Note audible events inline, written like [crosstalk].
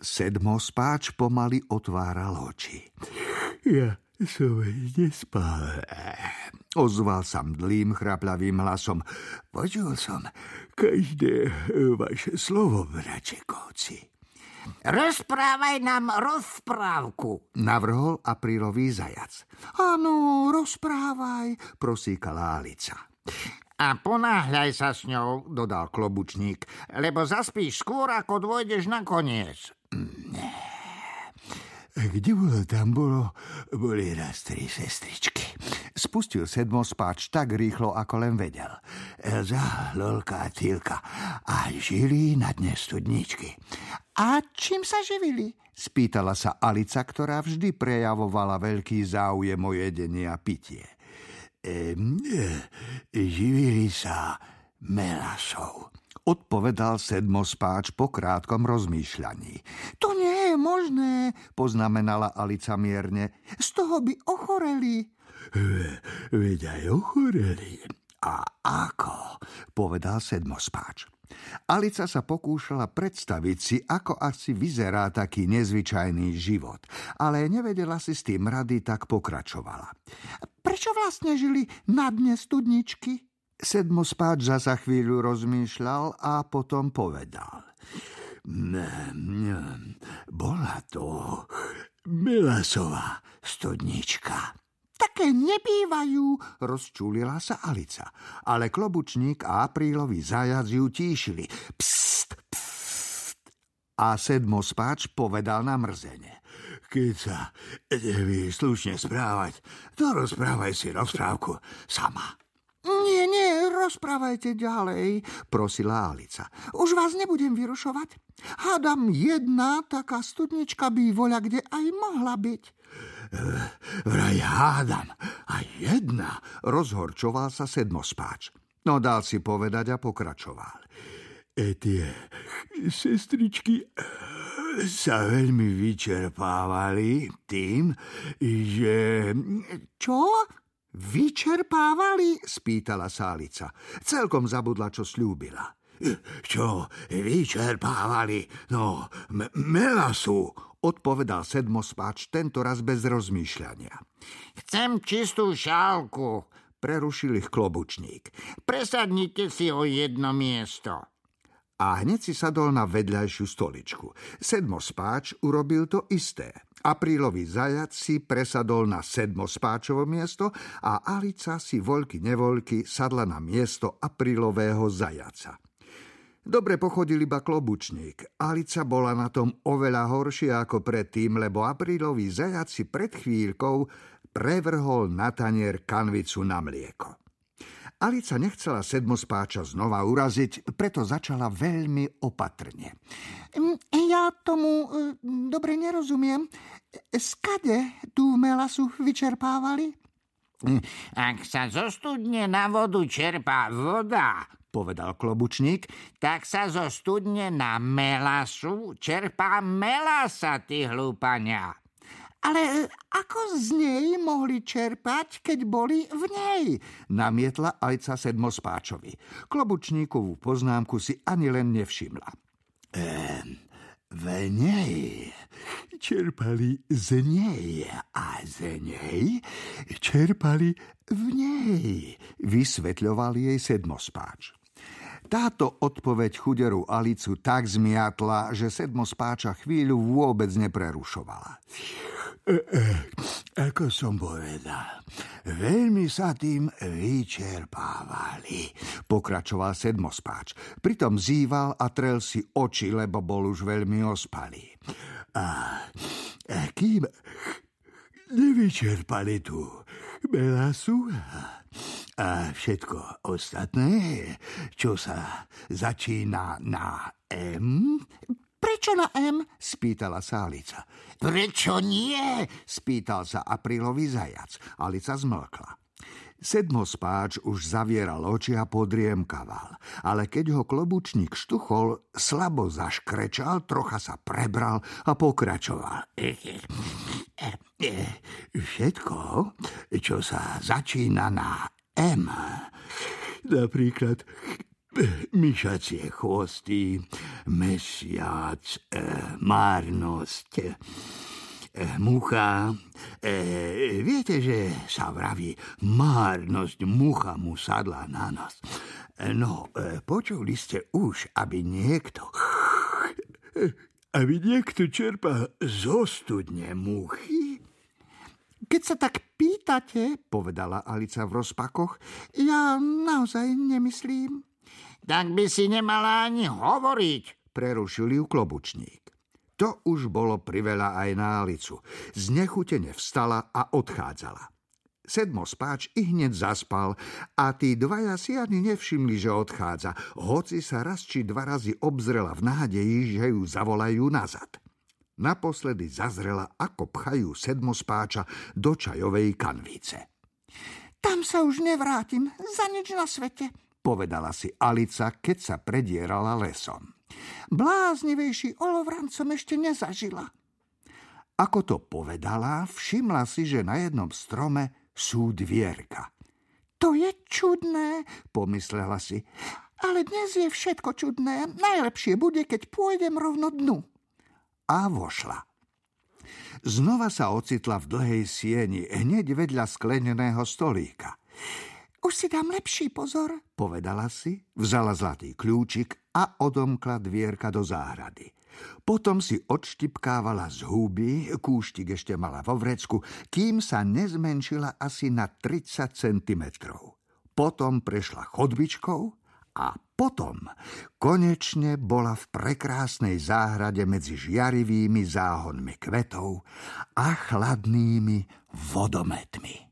Sedmospáč pomaly otváral oči. Ja som nespal. Ozval sa mdlým chraplavým hlasom. Počul som každé vaše slovo, bračekovci. Rozprávaj nám rozprávku, navrhol aprílový zajac. Áno, rozprávaj, prosíkala Alica. A ponáhľaj sa s ňou, dodal klobučník, lebo zaspíš skôr, ako dôjdeš na koniec. Kde bolo, tam bolo, boli raz tri sestričky. Spustil sedmospáč tak rýchlo, ako len vedel. Elza, Lolka a Tilka. A žili na dne studničky. A čím sa živili? Spýtala sa Alica, ktorá vždy prejavovala veľký záujem o jedenie a pitie. E, živili sa melasou. Odpovedal sedmospáč po krátkom rozmýšľaní. To nie je možné, poznamenala Alica mierne. Z toho by ochoreli. Veď aj ochoreli. A ako? povedal sedmospáč. Alica sa pokúšala predstaviť si, ako asi vyzerá taký nezvyčajný život, ale nevedela si s tým rady, tak pokračovala. Prečo vlastne žili na dne studničky? Sedmo spáč za chvíľu rozmýšľal a potom povedal. Bola to Melasová studnička. Také nebývajú, rozčúlila sa Alica. Ale klobučník a aprílový zajac ju tíšili. Psst, psst. A sedmospáč povedal na mrzenie. Keď sa neví slušne správať, to rozprávaj si rozprávku sama. Nie, nie, rozprávajte ďalej, prosila Alica. Už vás nebudem vyrušovať. Hádam, jedna taká studnička by voľa kde aj mohla byť. Vraj hádam, a jedna, rozhorčoval sa sedmospáč. No dal si povedať a pokračoval. E tie sestričky sa veľmi vyčerpávali tým, že... Čo? Vyčerpávali? spýtala Sálica. Celkom zabudla, čo slúbila. Čo vyčerpávali? No, melasu, odpovedal tento raz bez rozmýšľania. Chcem čistú šálku, prerušil ich klobučník. Presadnite si o jedno miesto. A hneď si sadol na vedľajšiu stoličku. Sedmospáč urobil to isté. Aprílový zajac si presadol na sedmospáčovo miesto a Alica si voľky nevoľky sadla na miesto aprílového zajaca. Dobre pochodil iba klobučník. Alica bola na tom oveľa horšie ako predtým, lebo aprílový zajac si pred chvíľkou prevrhol na tanier kanvicu na mlieko. Alica nechcela sedmospáča znova uraziť, preto začala veľmi opatrne. Mm, ja tomu e, dobre nerozumiem. Skade tú melasu vyčerpávali? Mm, ak sa zo studne na vodu čerpá voda, povedal klobučník, tak sa zo studne na melasu čerpá melasa, ty hlúpania. Ale ako z nej mohli čerpať, keď boli v nej? Namietla ajca sedmospáčovi. Klobučníkovú poznámku si ani len nevšimla. Ehm, v nej čerpali z nej a z nej čerpali v nej, vysvetľoval jej sedmospáč. Táto odpoveď chuderu Alicu tak zmiatla, že sedmospáča chvíľu vôbec neprerušovala. E, e, ako som povedal, veľmi sa tým vyčerpávali, pokračoval sedmospáč. Pritom zýval a trel si oči, lebo bol už veľmi ospalý. A, a kým nevyčerpali tú melasu a všetko ostatné, čo sa začína na M, Prečo na M? spýtala sa Alica. Prečo nie? spýtal sa aprílový zajac. Alica zmlkla. Sedmospáč už zavieral oči a podriemkaval, ale keď ho klobučník štuchol, slabo zaškrečal, trocha sa prebral a pokračoval. [laughs] Všetko, čo sa začína na M, napríklad myšacie chvosty, mesiac, e, márnosť, e, mucha. E, viete, že sa vraví, márnosť mucha mu sadla na nás. No, e, počuli ste už, aby niekto... Aby niekto čerpa zo studne muchy? Keď sa tak pýtate, povedala Alica v rozpakoch, ja naozaj nemyslím. Tak by si nemala ani hovoriť, prerušil ju klobučník. To už bolo priveľa aj na Alicu. Znechutene vstala a odchádzala. Sedmo spáč i hneď zaspal a tí dvaja si ani nevšimli, že odchádza, hoci sa raz či dva razy obzrela v nádeji, že ju zavolajú nazad. Naposledy zazrela, ako pchajú sedmospáča do čajovej kanvice. Tam sa už nevrátim, za nič na svete, povedala si Alica, keď sa predierala lesom. Bláznivejší olovran som ešte nezažila. Ako to povedala, všimla si, že na jednom strome sú dvierka. To je čudné, pomyslela si. Ale dnes je všetko čudné. Najlepšie bude, keď pôjdem rovno dnu. A vošla. Znova sa ocitla v dlhej sieni, hneď vedľa skleneného stolíka. Už si dám lepší pozor, povedala si, vzala zlatý kľúčik a odomkla dvierka do záhrady. Potom si odštipkávala z huby, kúštik ešte mala vo vrecku, kým sa nezmenšila asi na 30 cm. Potom prešla chodbičkou a potom konečne bola v prekrásnej záhrade medzi žiarivými záhonmi kvetov a chladnými vodometmi.